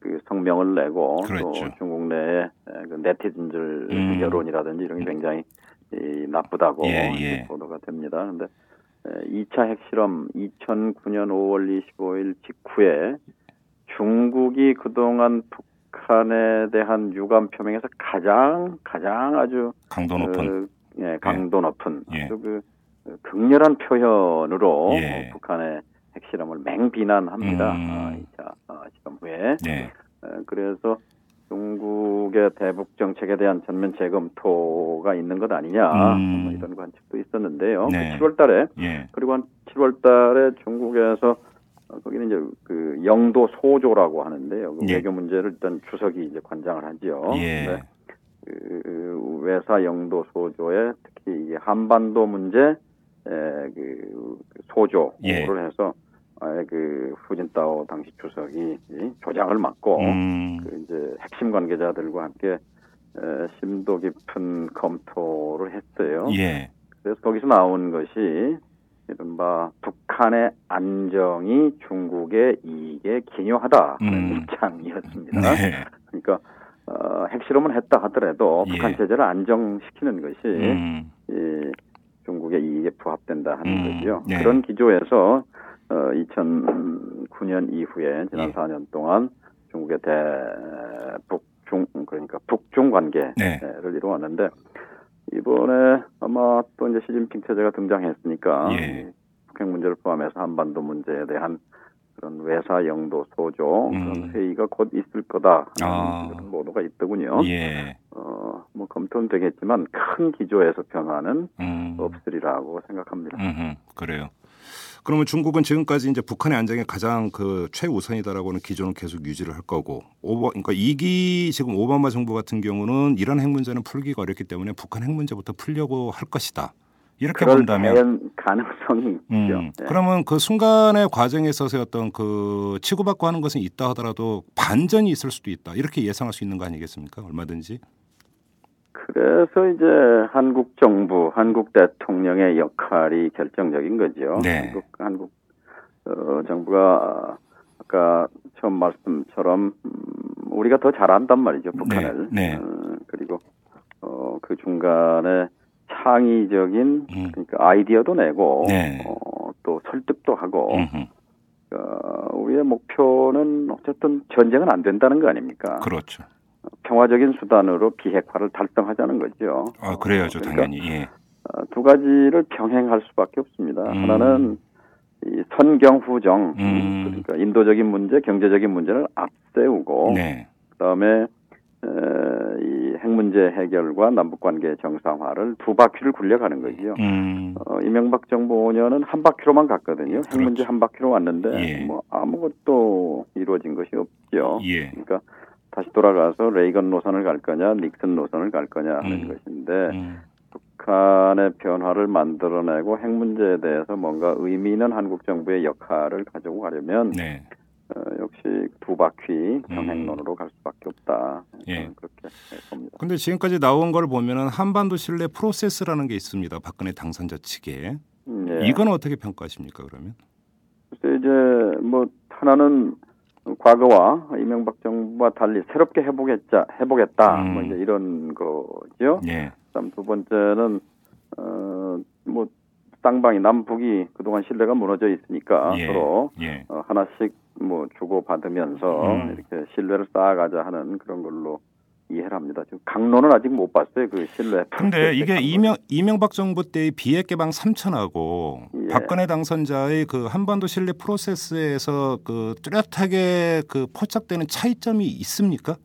그 성명을 내고 그랬죠. 또 중국 내에 에, 그 네티즌들 음. 여론이라든지 이런 게 굉장히 이, 나쁘다고 예, 예. 보도가 됩니다. 그런데 2차 핵실험 2009년 5월 25일 직후에 중국이 그동안 북한에 대한 유감 표명에서 가장 가장 아주 강도 높은 어, 예, 강도 높은 예. 아주 그 어, 극렬한 표현으로 예. 어, 북한의 핵실험을 맹비난합니다. 음. 아, 2차 아, 실험 후에. 네. 어, 그래서 중국의 대북 정책에 대한 전면 재검토가 있는 것 아니냐 음. 뭐 이런 관측도 있었는데요. 네. 7월 달에 예. 그리고 한 7월 달에 중국에서 어, 거기는 이제 그 영도 소조라고 하는데요. 그 예. 외교 문제를 일단 주석이 이제 관장을 하지요. 예. 근데 그 외사 영도 소조에 특히 이게 한반도 문제 에, 그 소조를 예. 해서 아예 그 후진타오 당시 주석이 이 조장을 맡고 음. 그 이제 핵심 관계자들과 함께 에, 심도 깊은 검토를 했어요. 예. 그래서 거기서 나온 것이 이른바 북한의 안정이 중국의 이익에 기여하다 하는 음. 입장이었습니다. 네. 그러니까 어, 핵실험은 했다 하더라도 예. 북한 체제를 안정시키는 것이 음. 이 중국의 이익에 부합된다 하는 음. 거죠. 네. 그런 기조에서 어, 2009년 이후에 지난 예. 4년 동안 중국의 대북중 그러니까 북중 관계를 네. 이루었는데 이번에 아마 또 이제 시진핑 체제가 등장했으니까 예. 북핵 문제를 포함해서 한반도 문제에 대한 그런 외사 영도 소조 음. 그런 회의가 곧 있을 거다 아. 그런 보도가 있더군요. 예. 어, 뭐 검토는 되겠지만 큰 기조에서 변화는 음. 없으리라고 생각합니다. 음흠, 그래요. 그러면 중국은 지금까지 이제 북한의 안정이 가장 그 최우선이다라고는 기조는 계속 유지를 할 거고 오버 그러니까 이기 지금 오바마 정부 같은 경우는 이런 핵 문제는 풀기가 어렵기 때문에 북한 핵 문제부터 풀려고 할 것이다. 이렇게 본다면 가능성이 있죠. 음, 네. 그러면 그 순간의 과정에 있어서 어떤 그 치고받고 하는 것은 있다 하더라도 반전이 있을 수도 있다. 이렇게 예상할 수 있는 거 아니겠습니까? 얼마든지. 그래서 이제 한국 정부, 한국 대통령의 역할이 결정적인 거죠. 네. 한국, 한국 어, 정부가 아까 처음 말씀처럼 음, 우리가 더 잘한단 말이죠 북한을. 네. 어, 그리고 어, 그 중간에 창의적인 음. 그러니까 아이디어도 내고 네. 어, 또 설득도 하고 음흠, 어, 우리의 목표는 어쨌든 전쟁은 안 된다는 거 아닙니까? 그렇죠. 평화적인 수단으로 비핵화를 달성하자는 거죠. 아, 그래야죠, 그러니까, 당연히. 예. 어, 두 가지를 병행할 수밖에 없습니다. 음. 하나는 이 선경후정, 음. 그러니까 인도적인 문제, 경제적인 문제를 앞세우고 네. 그다음에 에, 이 핵 문제 해결과 남북 관계 정상화를 두 바퀴를 굴려가는 거지요. 음. 어, 이명박 정부 5년은 한 바퀴로만 갔거든요. 핵 그렇죠. 문제 한 바퀴로 왔는데 예. 뭐 아무것도 이루어진 것이 없죠. 예. 그러니까 다시 돌아가서 레이건 노선을 갈 거냐, 닉슨 노선을 갈 거냐 하는 음. 것인데 음. 북한의 변화를 만들어내고 핵 문제에 대해서 뭔가 의미 있는 한국 정부의 역할을 가지고 가려면 네. 어, 역시 두 바퀴 병행론으로 갈 수밖에 없다. 예. 그렇게 봅니다. 근데 지금까지 나온 걸 보면은 한반도 신뢰 프로세스라는 게 있습니다. 박근혜 당선자 측에. 음, 예. 이건 어떻게 평가하십니까, 그러면? 글쎄 이제 뭐 하나는 과거와 이명박 정부와 달리 새롭게 해보겠자 해보겠다 음. 뭐 이제 이런 거죠. 예. 그다음 두 번째는 어뭐 쌍방이 남북이 그동안 신뢰가 무너져 있으니까 예. 서로 예. 어, 하나씩 뭐 주고 받으면서 음. 이렇게 신뢰를 쌓아가자 하는 그런 걸로 이해를 합니다. 지금 강론은 아직 못 봤어요. 그 신뢰. 근데 이게 강론. 이명 이명박 정부 때의 비핵 개방 3천하고 예. 박근혜 당선자의 그 한반도 신뢰 프로세스에서 그 뚜렷하게 그 포착되는 차이점이 있습니까?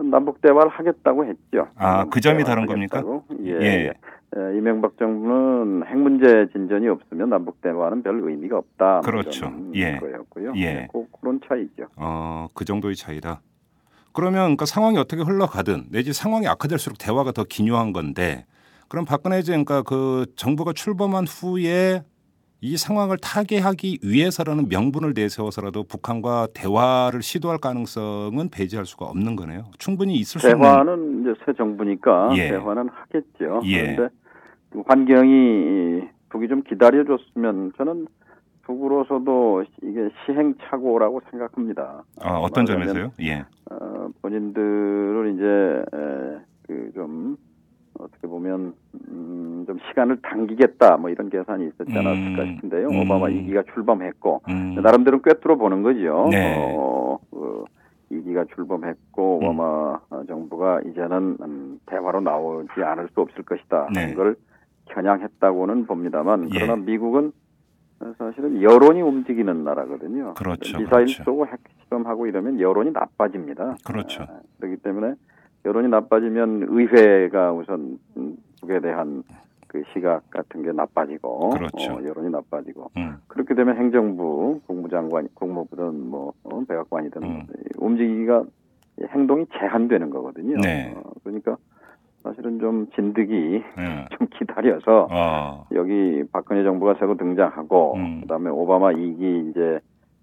남북 대화를 하겠다고 했죠. 아, 그 점이 다른 겁니까? 하겠다고. 예. 예. 예. 에, 이명박 정부는 핵 문제 진전이 없으면 남북 대화는 별 의미가 없다. 뭐 그렇죠. 예. 거였고요. 예. 그, 그런 차이죠. 어, 그 정도의 차이다. 그러면 그러니까 상황이 어떻게 흘러가든 내지 상황이 악화될수록 대화가 더 기묘한 건데 그럼 박근혜 그러니까 그 정부가 출범한 후에 이 상황을 타개하기 위해서라는 명분을 내세워서라도 북한과 대화를 시도할 가능성은 배제할 수가 없는 거네요. 충분히 있을 수 있는 대화는 이제 새 정부니까 예. 대화는 하겠죠. 예. 그런데 그 환경이 북이 좀 기다려줬으면 저는 북으로서도 이게 시행착오라고 생각합니다. 아, 어떤 점에서요? 예. 어, 본인들을 이제 그 좀 어떻게 보면 음, 좀 시간을 당기겠다 뭐 이런 계산이 있었지 않았을까 음, 싶은데요. 음. 오바마 이기가 출범했고 음. 나름대로 꿰뚫어 보는 거죠. 네. 어, 그 이기가 출범했고 음. 오바마 정부가 이제는 음, 대화로 나오지 않을 수 없을 것이다 네. 하는 걸 겨냥했다고는 봅니다만 예. 그러나 미국은 사실은 여론이 움직이는 나라거든요. 그렇죠, 미사일 그렇죠. 쏘고 핵 실험하고 이러면 여론이 나빠집니다. 그렇죠. 아, 그렇기 때문에 여론이 나빠지면 의회가 우선 음, 북에 대한 그 시각 같은 게 나빠지고 그렇죠. 어, 여론이 나빠지고 음. 그렇게 되면 행정부, 국무장관, 국무부든 뭐 어, 백악관이든 음. 움직이기가 행동이 제한되는 거거든요. 네. 어, 그러니까 사실은 좀 진득이 예. 좀 기다려서 어. 여기 박근혜 정부가 새로 등장하고 음. 그다음에 오바마 2기 이제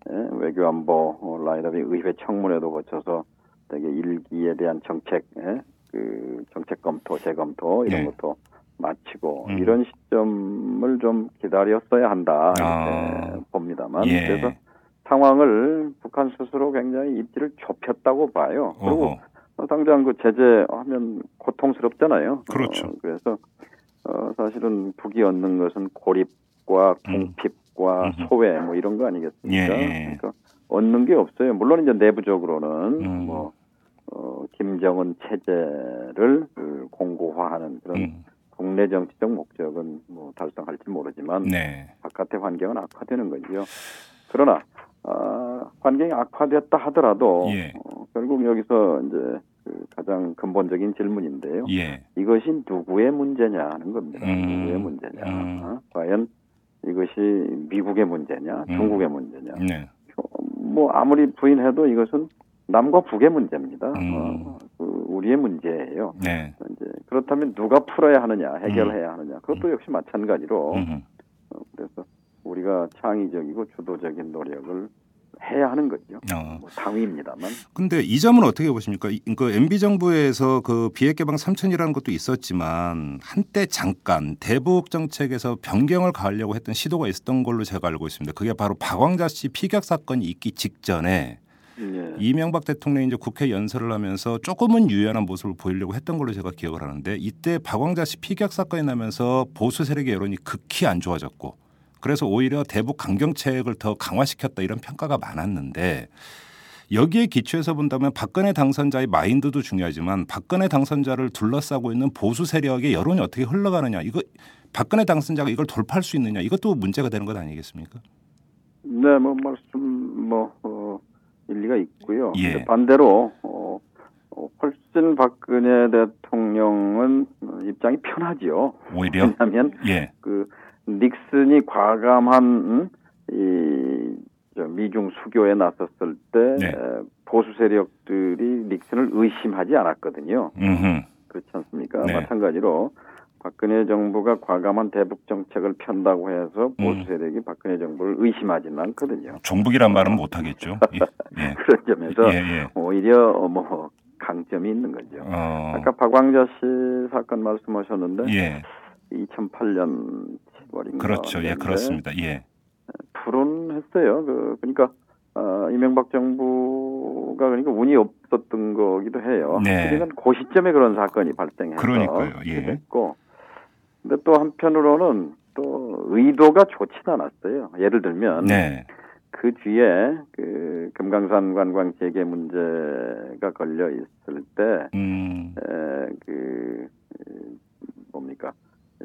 예, 외교안보 어, 라인업이 의회 청문회도 거쳐서 되게 일기에 대한 정책 예, 그 정책 검토 재검토 이런 네. 것도 마치고 음. 이런 시점을 좀 기다렸어야 한다 이렇게 아. 봅니다만 예. 그래서 상황을 북한 스스로 굉장히 입지를 좁혔다고 봐요. 그리고 어허. 어, 당장 그 제재하면 고통스럽잖아요. 그렇죠. 어, 그래서 어, 사실은 북이 얻는 것은 고립과 음. 궁핍과 음흠. 소외 뭐 이런 거 아니겠습니까? 예. 그러니까 얻는 게 없어요. 물론 이제 내부적으로는 음. 뭐 어, 김정은 체제를 그 공고화하는 그런 음. 국내 정치적 목적은 뭐 달성할지 모르지만 네. 바깥의 환경은 악화되는 거지요. 그러나 어, 환경이 악화됐다 하더라도 예. 어, 결국 여기서 이제 그 가장 근본적인 질문인데요. 예. 이것이 누구의 문제냐 하는 겁니다. 음. 누구의 문제냐. 음. 어? 과연 이것이 미국의 문제냐, 음. 중국의 문제냐. 네. 뭐 아무리 부인해도 이것은 남과 북의 문제입니다. 음. 어, 그 우리의 문제예요. 네. 이제 그렇다면 누가 풀어야 하느냐, 해결해야 하느냐. 그것도 역시 마찬가지로. 어, 그래서 우리가 창의적이고 주도적인 노력을 해야 하는 거죠. 어. 뭐 당위입니다만. 근데 이 점은 어떻게 보십니까? 이- 그 MB 정부에서 그 비핵 개방 3천이라는 것도 있었지만 한때 잠깐 대북 정책에서 변경을 가하려고 했던 시도가 있었던 걸로 제가 알고 있습니다. 그게 바로 박광자 씨 피격 사건이 있기 직전에 예. 이명박 대통령이 이제 국회 연설을 하면서 조금은 유연한 모습을 보이려고 했던 걸로 제가 기억을 하는데 이때 박광자 씨 피격 사건이 나면서 보수 세력의 여론이 극히 안 좋아졌고 그래서 오히려 대북 강경책을 더 강화시켰다 이런 평가가 많았는데 여기에 기초해서 본다면 박근혜 당선자의 마인드도 중요하지만 박근혜 당선자를 둘러싸고 있는 보수 세력의 여론이 어떻게 흘러가느냐 이거 박근혜 당선자가 이걸 돌파할 수 있느냐 이것도 문제가 되는 것 아니겠습니까? 네, 뭐 말씀 뭐 어, 일리가 있고요. 예. 반대로 어, 어, 훨씬 박근혜 대통령은 어, 입장이 편하지요. 오히려 왜냐하면 예. 그 닉슨이 과감한 음, 이 저, 미중 수교에 나섰을 때 네. 에, 보수 세력들이 닉슨을 의심하지 않았거든요. 음흠. 그렇지 않습니까? 네. 마찬가지로 박근혜 정부가 과감한 대북 정책을 편다고 해서 보수 음. 세력이 박근혜 정부를 의심하지는 않거든요. 종북이란 말은 못 하겠죠. 예. 예. 그런 점에서 예, 예. 오히려 어, 뭐 강점이 있는 거죠. 어. 아까 박광자 씨 사건 말씀하셨는데 예. 2008년 7월인가 그렇죠. 예, 그렇습니다. 예. 불운했어요. 그 그러니까 어, 이명박 정부가 그러니까 운이 없었던 거기도 해요. 네. 하지만 그 시점에 그런 사건이 발생해서 그러니까요. 예. 됐고, 근데 또 한편으로는 또 의도가 좋지는 않았어요. 예를 들면 네. 그 뒤에 그 금강산 관광 재개 문제가 걸려 있을 때 음. 에, 그 에, 뭡니까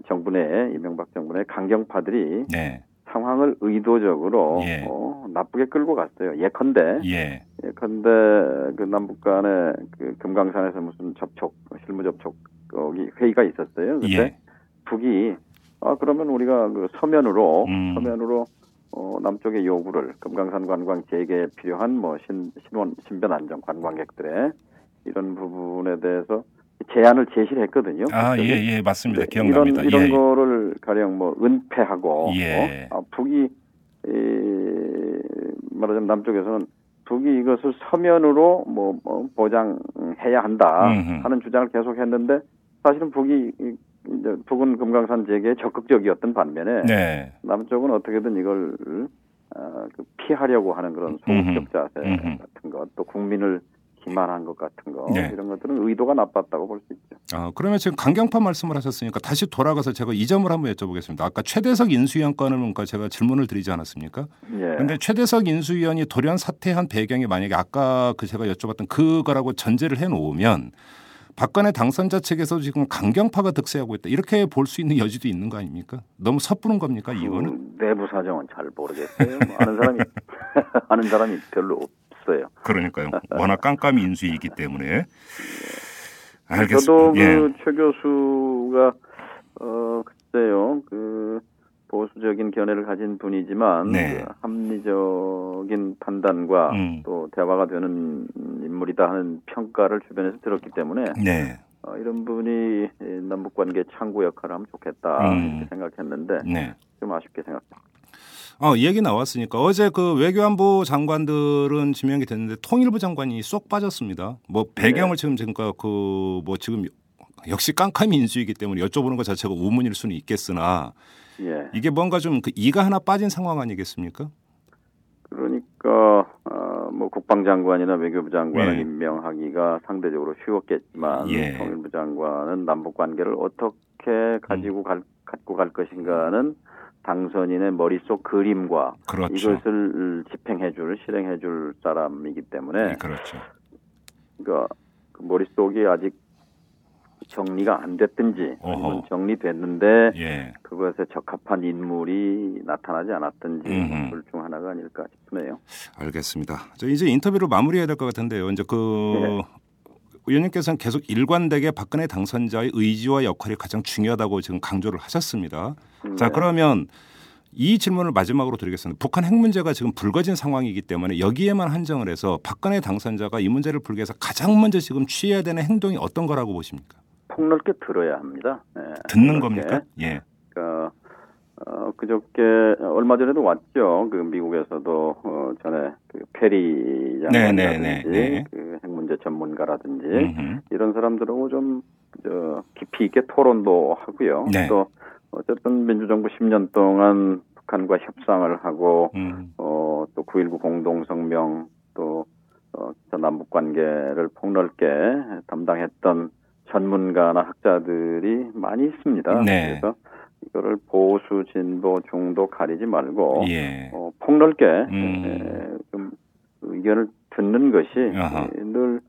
정부 내 이명박 정부 내 강경파들이 네. 상황을 의도적으로 예. 어, 나쁘게 끌고 갔어요. 예컨대 예. 예컨대 그 남북 간에 그 금강산에서 무슨 접촉 실무 접촉 거기 회의가 있었어요. 그때 예. 북이 아 그러면 우리가 그 서면으로 음. 서면으로 어, 남쪽의 요구를 금강산 관광 재개에 필요한 뭐 신, 신원 신변 안정 관광객들의 이런 부분에 대해서 제안을 제시를 했거든요. 아, 예. 예, 맞습니다. 네, 기억납니다. 이런, 이런 예. 거를 가령 뭐 은폐하고 예. 어? 아, 북이 이, 말하자면 남쪽에서는 북이 이것을 서면으로 뭐, 뭐 보장해야 한다 음흠. 하는 주장을 계속했는데 사실은 북이 이- 이제 북은 금강산 재개에 적극적이었던 반면에 네. 남쪽은 어떻게든 이걸 어, 그 피하려고 하는 그런. 소극적 자세 음흠. 같은 것, 또 국민을 기만한 것 같은 거 네. 이런 것들은 의도가 나빴다고 볼 수 있죠. 아, 그러면 지금 강경파 말씀을 하셨으니까 다시 돌아가서 제가 이 점을 한번 여쭤보겠습니다. 아까 최대석 인수위원 건을 뭔가 제가 질문을 드리지 않았습니까? 예. 그런데 최대석 인수위원이 돌연 사퇴한 배경이 만약에 아까 그 제가 여쭤봤던 그거라고 전제를 해 놓으면 박근혜 당선자 측에서 지금 강경파가 득세하고 있다. 이렇게 볼 수 있는 여지도 있는 거 아닙니까? 너무 섣부른 겁니까, 이거는? 그 내부 사정은 잘 모르겠어요. 뭐 아는 사람이 아는 사람이 별로 없 어요. 그러니까요. 워낙 깜깜이 인수이기 때문에. 저도 알겠습니다. 예. 그최 교수가 어 글쎄요 그 보수적인 견해를 가진 분이지만 네. 그 합리적인 판단과 음. 또 대화가 되는 인물이다 하는 평가를 주변에서 들었기 때문에 네. 어, 이런 분이 남북 관계 창구 역할을 하면 좋겠다 음. 이렇게 생각했는데 네. 좀 아쉽게 생각합니다. 어, 얘기 나왔으니까 어제 그 외교안보 장관들은 지명이 됐는데 통일부 장관이 쏙 빠졌습니다. 뭐 배경을 지금 지금 그뭐 지금 역시 깜깜이 인수이기 때문에 여쭤보는 것 자체가 우문일 수는 있겠으나 예. 이게 뭔가 좀 그 이가 하나 빠진 상황 아니겠습니까? 그러니까 어, 뭐 국방장관이나 외교부 장관을 예. 임명하기가 상대적으로 쉬웠겠지만 예. 통일부 장관은 남북 관계를 어떻게 가지고 갈, 갖고 갈 것인가는 당선인의 머릿속 그림과 그렇죠. 이것을 집행해줄 실행해줄 사람이기 때문에 네, 그렇죠. 그러니까 그 머릿속이 아직 정리가 안 됐든지. 아니면 정리됐는데 예. 그것에 적합한 인물이 나타나지 않았든지 음흠. 둘중 하나가 아닐까 싶네요. 알겠습니다. 저 이제 인터뷰를 마무리해야 될 것 같은데요. 이제 그 네. 의원님께서는 계속 일관되게 박근혜 당선자의 의지와 역할이 가장 중요하다고 지금 강조를 하셨습니다. 자 네. 그러면 이 질문을 마지막으로 드리겠습니다. 북한 핵 문제가 지금 불거진 상황이기 때문에 여기에만 한정을 해서 박근혜 당선자가 이 문제를 풀기 위해서 가장 먼저 지금 취해야 되는 행동이 어떤 거라고 보십니까? 폭넓게 들어야 합니다. 네, 듣는 폭넓게. 겁니까? 예. 그러니까 어, 그저께 얼마 전에도 왔죠. 그 미국에서도 어, 전에 그 페리 네, 네, 장관이라든지 네, 네. 그 핵문제 전문가라든지 음흠. 이런 사람들하고 좀 저, 깊이 있게 토론도 하고요. 네. 또 어쨌든 민주정부 10년 동안 북한과 협상을 하고 음. 어, 또 9.19 공동성명 또 어, 저 남북 관계를 폭넓게 담당했던 전문가나 학자들이 많이 있습니다. 네. 그래서 이거를 보수, 진보, 중도 가리지 말고 예. 어, 폭넓게 음. 에, 좀 의견을 듣는 것이 아하. 늘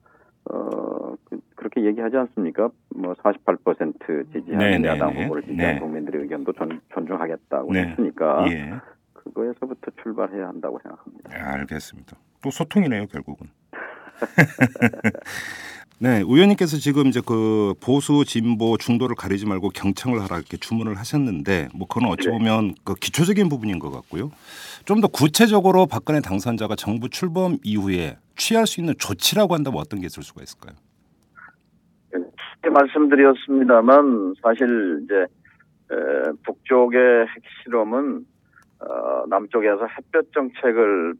어, 그, 그렇게 얘기하지 않습니까? 뭐 48% 지지하는 네, 네, 야당 네. 후보를 지지한 네. 국민들의 의견도 존, 존중하겠다고 네. 했으니까 예. 그거에서부터 출발해야 한다고 생각합니다. 알겠습니다. 또 소통이네요, 결국은. 네, 의원님께서 지금 이제 그 보수, 진보, 중도를 가리지 말고 경청을 하라 이렇게 주문을 하셨는데 뭐 그건 어찌 네. 보면 그 기초적인 부분인 것 같고요. 좀 더 구체적으로 박근혜 당선자가 정부 출범 이후에 취할 수 있는 조치라고 한다면 어떤 게 있을 수가 있을까요? 쉽게 말씀드렸습니다만 사실 이제 에, 북쪽의 핵실험은 어, 남쪽에서 햇볕 정책을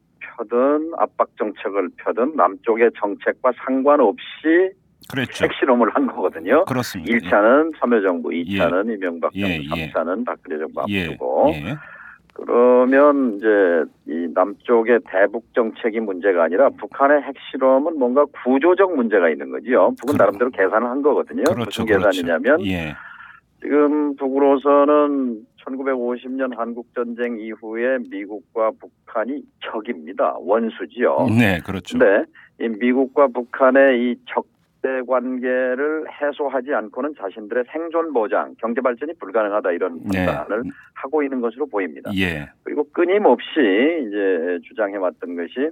펴든 압박 정책을 펴든 남쪽의 정책과 상관없이 그랬죠. 핵실험을 한 거거든요. 그렇습니다. 1차는 참여정부, 2차는 이명박 정부, 예, 예. 3차는 박근혜 정부 예, 앞두고 예. 그러면 이제 이 남쪽의 대북 정책이 문제가 아니라 북한의 핵실험은 뭔가 구조적 문제가 있는 거지요. 북은 그렇- 나름대로 계산을 한 거거든요. 그렇죠, 무슨 그렇죠. 계산이냐면 예, 지금 북으로서는 1950년 한국 전쟁 이후에 미국과 북한이 적입니다. 원수지요. 네, 그렇죠. 근데 이 미국과 북한의 이 적대 관계를 해소하지 않고는 자신들의 생존 보장, 경제 발전이 불가능하다 이런 네. 판단을 하고 있는 것으로 보입니다. 예, 그리고 끊임없이 이제 주장해왔던 것이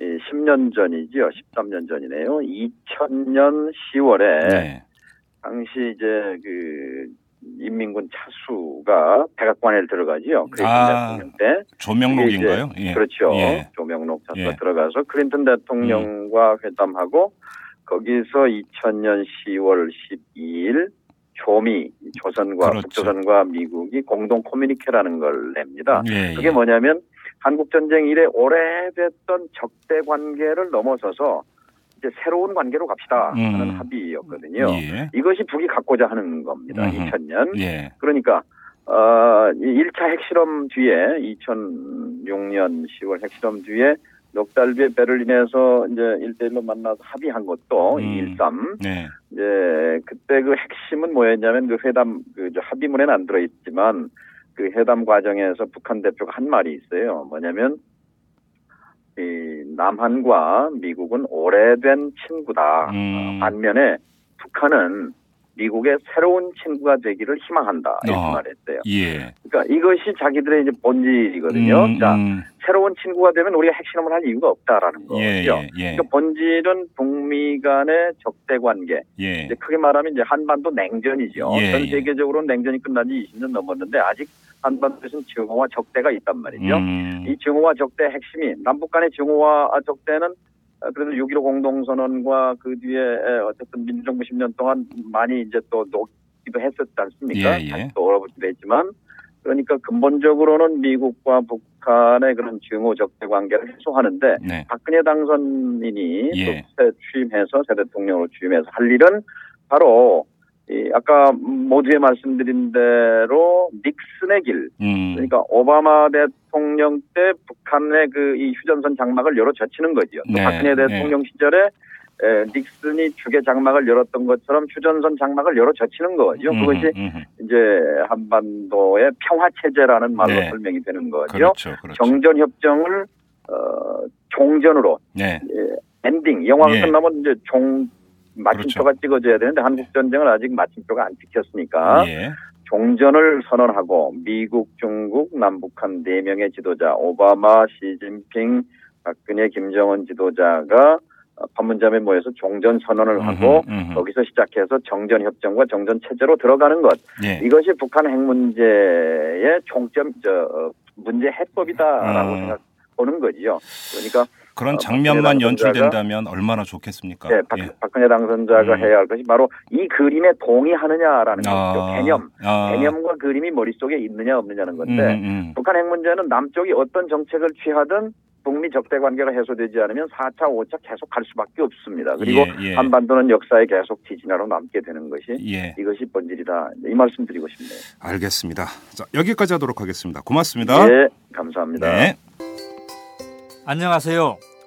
이 10년 전이지요. 13년 전이네요. 2000년 10월에 네, 당시 이제 그 인민군 차수가 백악관에 들어가지요. 크린턴 아, 대통령 때. 조명록인가요? 예. 그렇죠. 예. 조명록 차수가 예. 들어가서 크린턴 대통령과 회담하고 거기서 2000년 10월 12일 조미 조선과 그렇죠. 북조선과 미국이 공동 커뮤니케라는 걸 냅니다. 예, 그게 예. 뭐냐면 한국 전쟁 이래 오래됐던 적대 관계를 넘어서서 이제 새로운 관계로 갑시다 하는 음. 합의였거든요. 예. 이것이 북이 갖고자 하는 겁니다. 음흠. 2000년. 예. 그러니까 어, 이 1차 핵실험 뒤에 2006년 10월 핵실험 뒤에 넉 달 뒤에 베를린에서 이제 1대1로 만나서 합의한 것도 음. 213 네. 이제 그때 그 핵심은 뭐였냐면 그 회담 그저 합의문에는 안 들어 있지만 그 회담 과정에서 북한 대표가 한 말이 있어요. 뭐냐면 이 남한과 미국은 오래된 친구다. 음. 반면에 북한은 미국의 새로운 친구가 되기를 희망한다. 이렇게 어. 말했어요. 예. 그러니까 이것이 자기들의 이제 본질이거든요. 음, 자, 음. 새로운 친구가 되면 우리가 핵실험을 할 이유가 없다라는 거죠. 예, 예, 예. 그러니까 본질은 북미 간의 적대 관계. 예. 이제 크게 말하면 이제 한반도 냉전이죠. 예, 전 예. 세계적으로 냉전이 끝난 지 20년 넘었는데 아직 한반도에서는 증오와 적대가 있단 말이죠. 음. 이 증오와 적대 핵심이 남북 간의 증오와 적대는 어, 그래도 6.15 공동선언과 그 뒤에 에, 어쨌든 민주정부 10년 동안 많이 이제 또 녹기도 했었지 않습니까? 예, 예. 다시 또 얼어붙기도 했지만 그러니까 근본적으로는 미국과 북한의 그런 증오 적대 관계를 해소하는데 네. 박근혜 당선인이 예. 취임해서 새 대통령으로 취임해서 할 일은 바로 이 아까 모두에 말씀드린 대로 닉슨의 길 음. 그러니까 오바마 대통령 때 북한의 그 이 휴전선 장막을 열어 젖히는 거죠. 또 네, 박근혜 네. 대통령 시절에 에, 닉슨이 주계 장막을 열었던 것처럼 휴전선 장막을 열어 젖히는 거죠. 음, 그것이 음, 이제 한반도의 평화 체제라는 말로 네. 설명이 되는 거죠. 그렇죠. 그렇죠. 정전 협정을 어, 종전으로 네. 예, 엔딩 영화가 예. 끝나면 이제 종 마침표가 찍어져야 되는데 한국 전쟁은 아직 마침표가 안 찍혔으니까 예. 종전을 선언하고 미국, 중국, 남북한 네 명의 지도자 오바마, 시진핑, 박근혜, 김정은 지도자가 어, 판문점에 모여서 종전 선언을 하고 음흠, 음흠. 거기서 시작해서 정전 협정과 정전 체제로 들어가는 것 예. 이것이 북한 핵 문제의 총점 저 어, 문제 해법이다라고 음. 생각 보는 거지요. 그러니까 그런 어, 장면만 연출된다면 얼마나 좋겠습니까? 네, 박, 예. 박근혜 당선자가 음. 해야 할 것이 바로 이 그림에 동의하느냐라는. 아, 개념, 아. 개념과 그림이 머릿속에 있느냐 없느냐는 건데 음, 음. 북한 핵 문제는 남쪽이 어떤 정책을 취하든 북미 적대 관계가 해소되지 않으면 4차, 5차 계속 갈 수밖에 없습니다. 그리고 예, 예. 한반도는 역사에 계속 지진하로 남게 되는 것이 예. 이것이 본질이다. 이 말씀 드리고 싶네요. 알겠습니다. 자, 여기까지 하도록 하겠습니다. 고맙습니다. 네, 감사합니다. 네. 안녕하세요.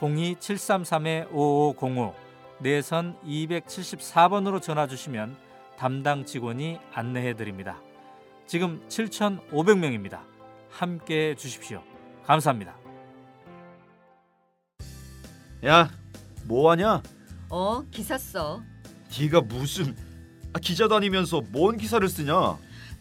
02-733-5505 내선 274번으로 전화 주시면 담당 직원이 안내해 드립니다. 지금 7,500명입니다. 함께 해 주십시오. 감사합니다. 야, 뭐 하냐? 어, 기사 써. 네가 무슨 아, 기자도 아니면서 뭔 기사를 쓰냐?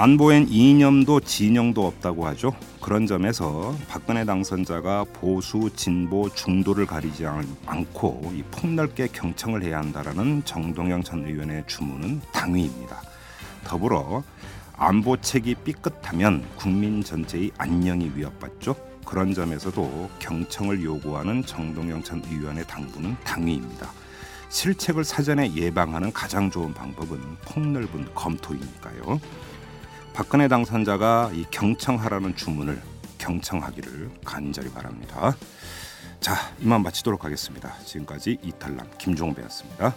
안보엔 이념도 진영도 없다고 하죠. 그런 점에서 박근혜 당선자가 보수, 진보, 중도를 가리지 않- 않고 이 폭넓게 경청을 해야 한다라는 정동영 전 의원의 주문은 당위입니다. 더불어 안보책이 삐끗하면 국민 전체의 안녕이 위협받죠. 그런 점에서도 경청을 요구하는 정동영 전 의원의 당부는 당위입니다. 실책을 사전에 예방하는 가장 좋은 방법은 폭넓은 검토이니까요. 박근혜 당선자가 이 경청하라는 주문을 경청하기를 간절히 바랍니다. 자, 이만 마치도록 하겠습니다. 지금까지 이탈남 김종배였습니다.